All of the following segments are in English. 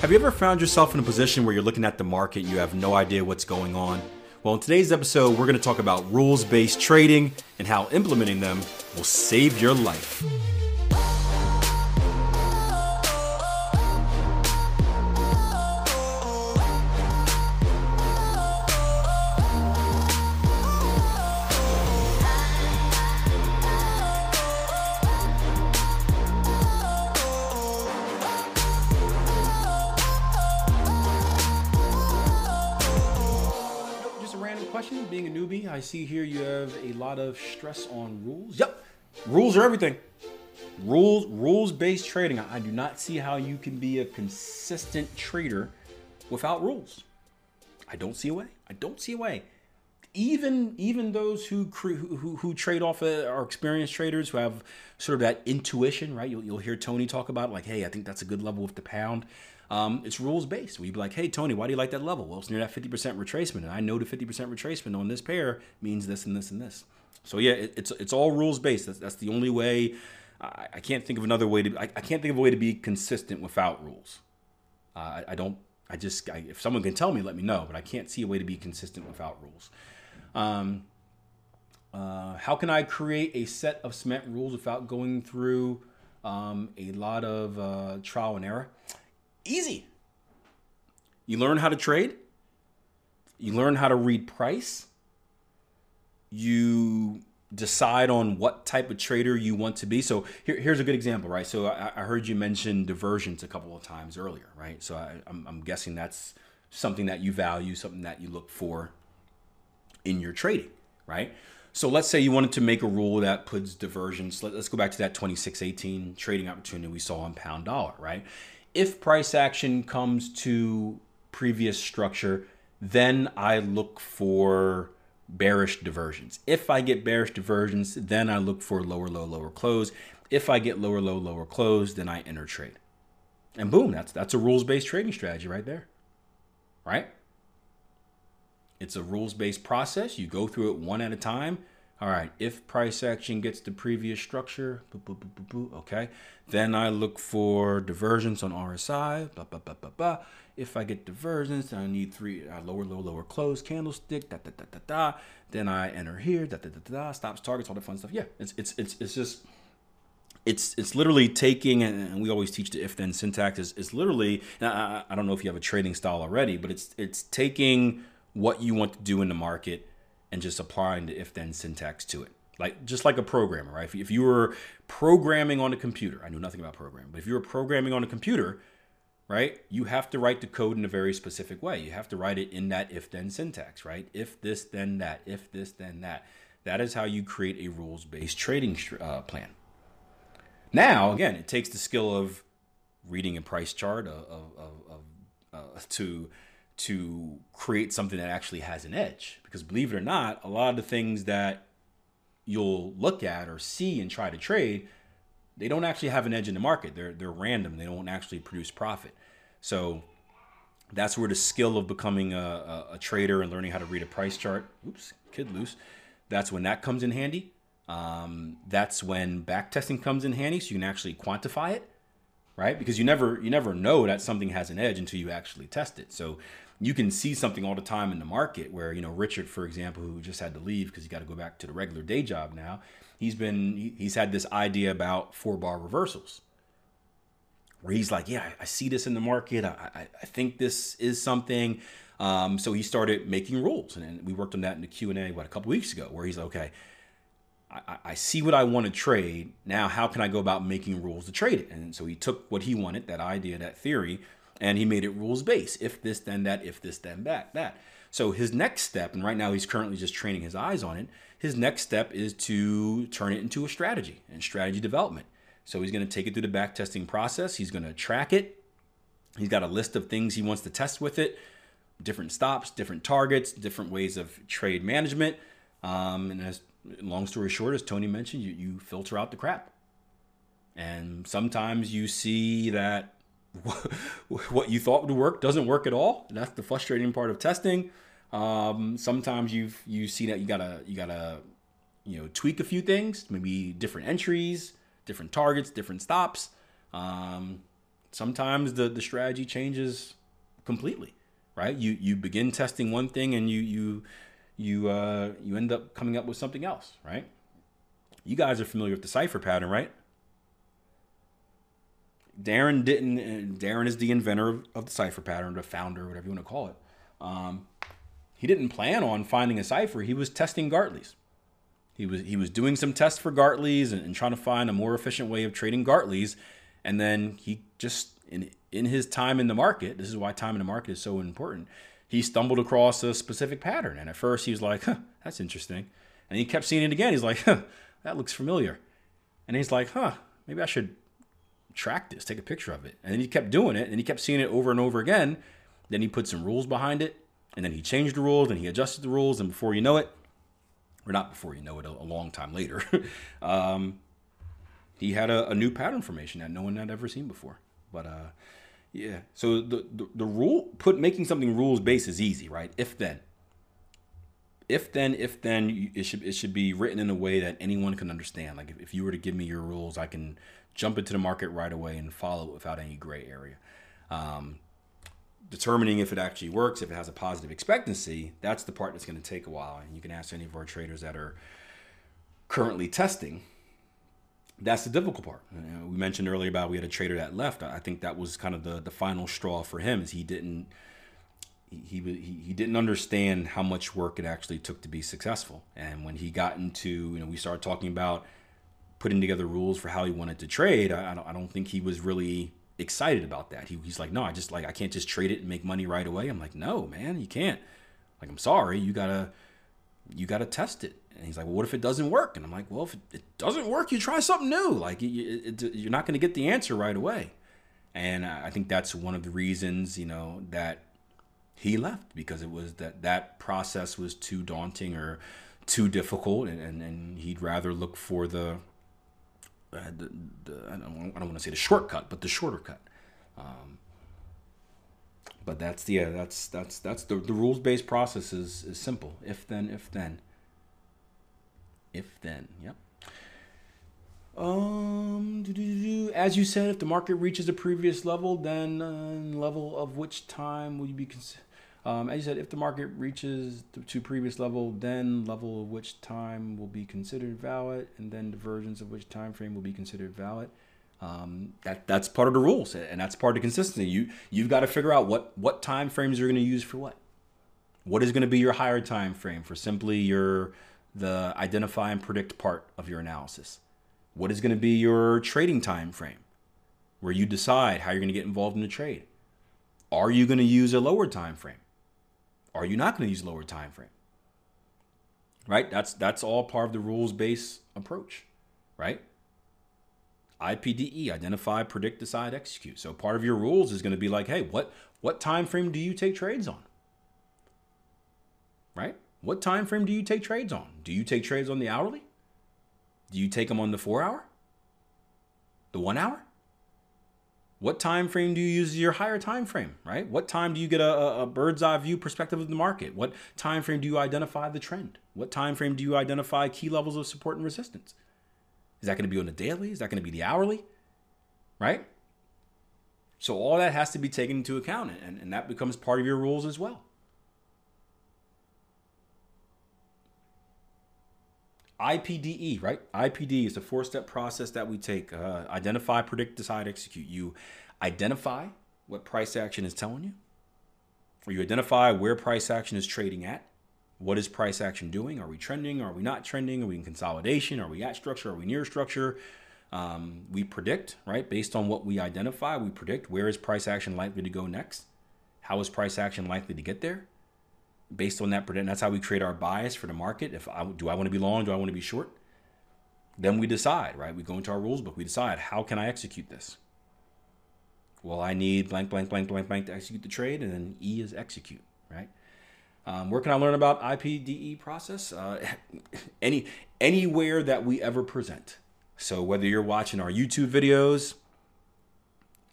Have you ever found yourself in a position where you're looking at the market you have no idea what's going on? Well, in today's episode, we're going to talk about rules based trading and how implementing them will save your life. Being a newbie, I see here you have a lot of stress on rules. Yep, rules are everything. Rules, rules-based trading. I do not see how you can be a consistent trader without rules. I don't see a way. I don't see a way. Even even those who who, who, who trade off uh, are experienced traders who have sort of that intuition, right? You'll, you'll hear Tony talk about like, hey, I think that's a good level with the pound. Um, it's rules based. We'd be like, hey, Tony, why do you like that level? Well, it's near that 50% retracement, and I know the 50% retracement on this pair means this and this and this. So yeah, it, it's it's all rules based. That's, that's the only way. I, I can't think of another way to. I, I can't think of a way to be consistent without rules. Uh, I, I don't. I just if someone can tell me, let me know. But I can't see a way to be consistent without rules. Um, uh, how can I create a set of cement rules without going through um, a lot of uh, trial and error? Easy. You learn how to trade. You learn how to read price. You decide on what type of trader you want to be. So here, here's a good example, right? So I, I heard you mention divergences a couple of times earlier, right? So I, I'm, I'm guessing that's something that you value, something that you look for in your trading, right? So let's say you wanted to make a rule that puts divergences. Let, us go back to that 2618 trading opportunity we saw on pound dollar, right? If price action comes to previous structure, then I look for bearish divergences. If I get bearish divergences, then I look for lower low lower close. If I get lower low lower close, then I enter trade. And boom, that's that's a rules-based trading strategy right there. Right? It's a rules-based process. You go through it one at a time. All right, if price action gets the previous structure, okay, then I look for divergences on RSI. Bah, bah, bah, bah, bah. If I get divergences, then I need three uh, lower, low, lower close candlestick. Da da da da da. Then I enter here. Da da da da. da stops, targets, all that fun stuff. Yeah, it's it's it's it's just it's it's literally taking and we always teach the if then syntax is, is literally I, I don't know if you have a trading style already but it's it's taking what you want to do in the market and just applying the if then syntax to it. Like just like a programmer right? If, if you were programming on a computer i knew nothing about programming but if you were programming on a computer right you have to write the code in a very specific way. You have to write it in that if then syntax right? If this then that if this then that. That is how you create a rules based trading uh, plan. Now, again, it takes the skill of reading a price chart of, of, of, uh, to to create something that actually has an edge. Because believe it or not, a lot of the things that you'll look at or see and try to trade, they don't actually have an edge in the market. They're they're random. They don't actually produce profit. So that's where the skill of becoming a, a, a trader and learning how to read a price chart. Oops, kid loose. That's when that comes in handy. Um, that's when back testing comes in handy, so you can actually quantify it, right? Because you never you never know that something has an edge until you actually test it. So you can see something all the time in the market where you know Richard, for example, who just had to leave because he got to go back to the regular day job now. He's been he's had this idea about four bar reversals, where he's like, yeah, I see this in the market. I, I, I think this is something. Um, so he started making rules, and we worked on that in the Q and A what a couple weeks ago, where he's like, okay I, I see what I want to trade. Now, how can I go about making rules to trade it? And so he took what he wanted, that idea, that theory, and he made it rules based. If this, then that. If this, then that. That. So his next step, and right now he's currently just training his eyes on it. His next step is to turn it into a strategy and strategy development. So he's going to take it through the back testing process. He's going to track it. He's got a list of things he wants to test with it, different stops, different targets, different ways of trade management. Um, and as long story short, as Tony mentioned, you, you filter out the crap. And sometimes you see that what you thought would work doesn't work at all. That's the frustrating part of testing. Um, sometimes you you see that you gotta you gotta you know tweak a few things, maybe different entries, different targets, different stops. Um, sometimes the the strategy changes completely, right? You you begin testing one thing and you you you uh, you end up coming up with something else, right? You guys are familiar with the cipher pattern, right? Darren didn't. Darren is the inventor of the cipher pattern, the founder, whatever you want to call it. Um, he didn't plan on finding a cipher. He was testing Gartley's. He was he was doing some tests for Gartley's and, and trying to find a more efficient way of trading Gartley's. And then he just in in his time in the market, this is why time in the market is so important. He stumbled across a specific pattern, and at first he was like, huh, "That's interesting," and he kept seeing it again. He's like, huh, "That looks familiar," and he's like, "Huh, maybe I should track this, take a picture of it. And then he kept doing it and he kept seeing it over and over again. Then he put some rules behind it and then he changed the rules and he adjusted the rules. And before you know it, or not before you know it, a, a long time later, um, he had a, a, new pattern formation that no one had ever seen before. But uh, yeah, so the, the, the rule, put making something rules based is easy, right? If then. If then, if then, it should it should be written in a way that anyone can understand. Like if, if you were to give me your rules, I can jump into the market right away and follow it without any gray area. Um, determining if it actually works, if it has a positive expectancy, that's the part that's going to take a while. And you can ask any of our traders that are currently testing. That's the difficult part. You know, we mentioned earlier about we had a trader that left. I think that was kind of the, the final straw for him is he didn't he, he didn't understand how much work it actually took to be successful. And when he got into you know we started talking about putting together rules for how he wanted to trade, I, I, don't, I don't think he was really excited about that. He, he's like, no, I just like I can't just trade it and make money right away. I'm like, no, man, you can't. Like, I'm sorry, you gotta you gotta test it. And he's like, well, what if it doesn't work? And I'm like, well, if it doesn't work, you try something new. Like, it, it, you're not to get the answer right away. And I think that's one of the reasons, you know, that he left because it was that that process was too daunting or too difficult, and, and, and he'd rather look for the uh, the, the, I don't, I don't want to say the shortcut, but the shorter cut. Um, but that's the yeah, that's that's that's the, the rules based process is is simple. If then, if then. If then, yep. Um, as you said, if the market reaches a previous level, then uh, level of which time will you be considered? Um, as you said, if the market reaches the, to previous level, then level of which time will be considered valid, and then divergence of which time frame will be considered valid. Um, that that's part of the rules, and that's part of the consistency. You you've got to figure out what what time frames you're going to use for what. What is going to be your higher time frame for simply your the identify and predict part of your analysis? What is going to be your trading time frame, where you decide how you're going to get involved in the trade? Are you going to use a lower time frame? Are you not going to use lower time frame? Right? That's that's all part of the rules based approach, right? IPDE, identify, predict, decide, execute. So part of your rules is going to be like, hey, what what time frame do you take trades on? Right? What time frame do you take trades on? Do you take trades on the hourly? Do you take them on the 4 hour? The 1 hour? What time frame do you use your higher time frame, right? What time do you get a, a, bird's eye view perspective of the market? What time frame do you identify the trend? What time frame do you identify key levels of support and resistance? Is that going to be on the daily? Is that going to be the hourly? Right? So all that has to be taken into account, and, and that becomes part of your rules as well. IPDE, right? IPD is the four step process that we take uh, identify, predict, decide, execute. You identify what price action is telling you, or you identify where price action is trading at. What is price action doing? Are we trending? Are we not trending? Are we in consolidation? Are we at structure? Are we near structure? Um, we predict, right? Based on what we identify, we predict where is price action likely to go next? How is price action likely to get there? Based on that prediction. That's how we create our bias for the market. If I do I want to be long, do I want to be short? Then we decide, right? We go into our rules book. We decide how can I execute this. Well, I need blank, blank, blank, blank, blank to execute the trade, and then E is execute, right? Um, where can I learn about IPDE process? Uh, any anywhere that we ever present. So whether you're watching our YouTube videos,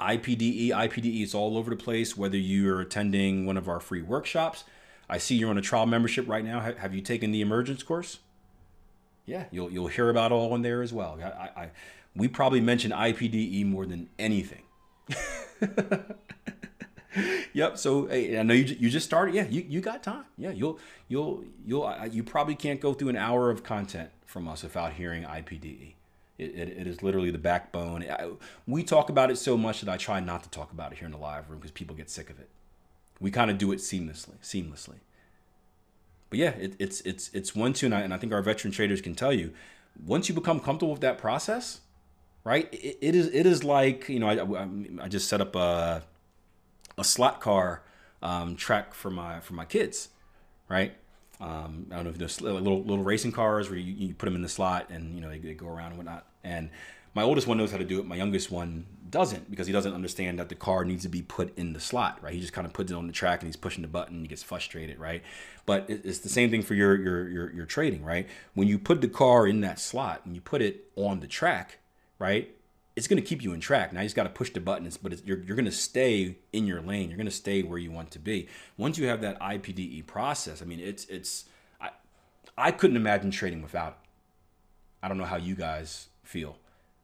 IPDE, IPDE, it's all over the place. Whether you're attending one of our free workshops, I see you're on a trial membership right now. Have you taken the emergence course? Yeah, you'll you'll hear about all in there as well. I, I we probably mention IPDE more than anything. yep. So hey, I know you, you just started. Yeah, you, you got time. Yeah, you'll you'll you'll you probably can't go through an hour of content from us without hearing IPDE. It, it, it is literally the backbone. I, we talk about it so much that I try not to talk about it here in the live room because people get sick of it. We kind of do it seamlessly, seamlessly. But yeah, it, it's it's it's one two, and I, and I think our veteran traders can tell you, once you become comfortable with that process, right? it, it is it is like you know I, I just set up a a slot car um, track for my for my kids, right? Um, I don't know if there's little little racing cars where you, you put them in the slot and you know they, they go around and whatnot. And my oldest one knows how to do it. My youngest one doesn't because he doesn't understand that the car needs to be put in the slot, right? He just kind of puts it on the track and he's pushing the button. He gets frustrated, right? But it's the same thing for your your your, your trading, right? When you put the car in that slot and you put it on the track, right? it's going to keep you in track. Now you just got to push the buttons, but you're, you're going to stay in your lane. You're going to stay where you want to be. Once you have that IPDE process, I mean, it's it's I I couldn't imagine trading without it. I don't know how you guys feel.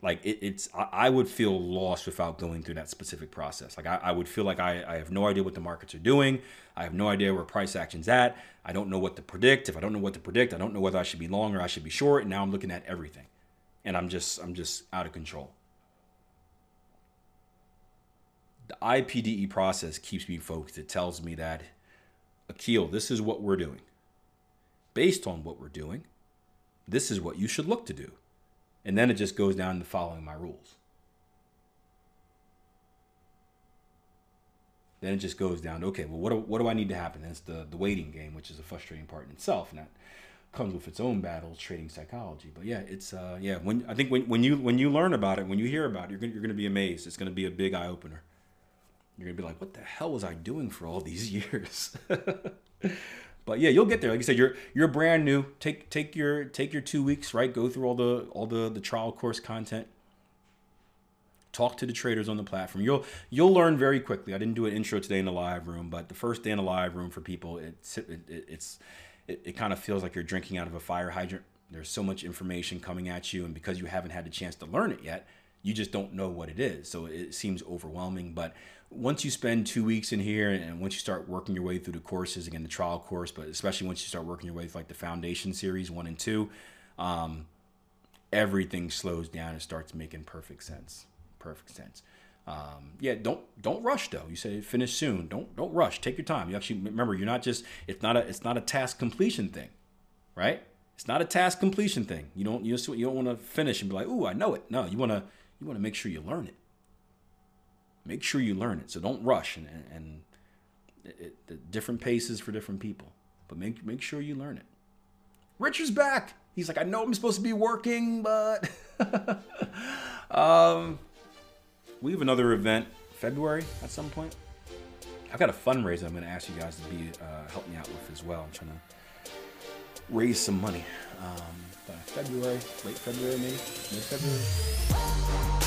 Like it, it's I, would feel lost without going through that specific process. Like I, I would feel like I, I have no idea what the markets are doing. I have no idea where price action's at. I don't know what to predict. If I don't know what to predict, I don't know whether I should be long or I should be short. And now I'm looking at everything, and I'm just I'm just out of control. the IPDE process keeps me focused. It tells me that, Akil, this is what we're doing. Based on what we're doing, this is what you should look to do. And then it just goes down to following my rules. Then it just goes down to, okay, well, what do, what do I need to happen? That's the, the waiting game, which is a frustrating part in itself. And that comes with its own battles, trading psychology. But yeah, it's, uh, yeah, when, I think when, when, you, when you learn about it, when you hear about it, you're going you're going to be amazed. It's going to be a big eye opener. You're gonna be like, what the hell was I doing for all these years? but yeah, you'll get there. Like I said, you're you're brand new. Take take your take your two weeks, right? Go through all the all the the trial course content. Talk to the traders on the platform. You'll you'll learn very quickly. I didn't do an intro today in the live room, but the first day in the live room for people, it's it, it, it's it, it kind of feels like you're drinking out of a fire hydrant. There's so much information coming at you, and because you haven't had the chance to learn it yet, you just don't know what it is. So it seems overwhelming. But once you spend two weeks in here and once you start working your way through the courses, again, the trial course, but especially once you start working your way through like the foundation series one and two, um, everything slows down and starts making perfect sense. Perfect sense. Um, yeah, don't don't rush though. You say finish soon. Don't don't rush. Take your time. You actually remember you're not just it's not a it's not a task completion thing, right? It's not a task completion thing. You don't you, just, you don't want to finish and be like, "Ooh, I know it." No, you want to you want to make sure you learn it. Make sure you learn it. So don't rush and, and it, it, different paces for different people. But make make sure you learn it. Richard's back. He's like, I know I'm supposed to be working, but um, we have another event February at some point. I've got a fundraiser I'm going to ask you guys to be uh, help me out with as well. I'm trying to raise some money. Um, February, late February, maybe mid February.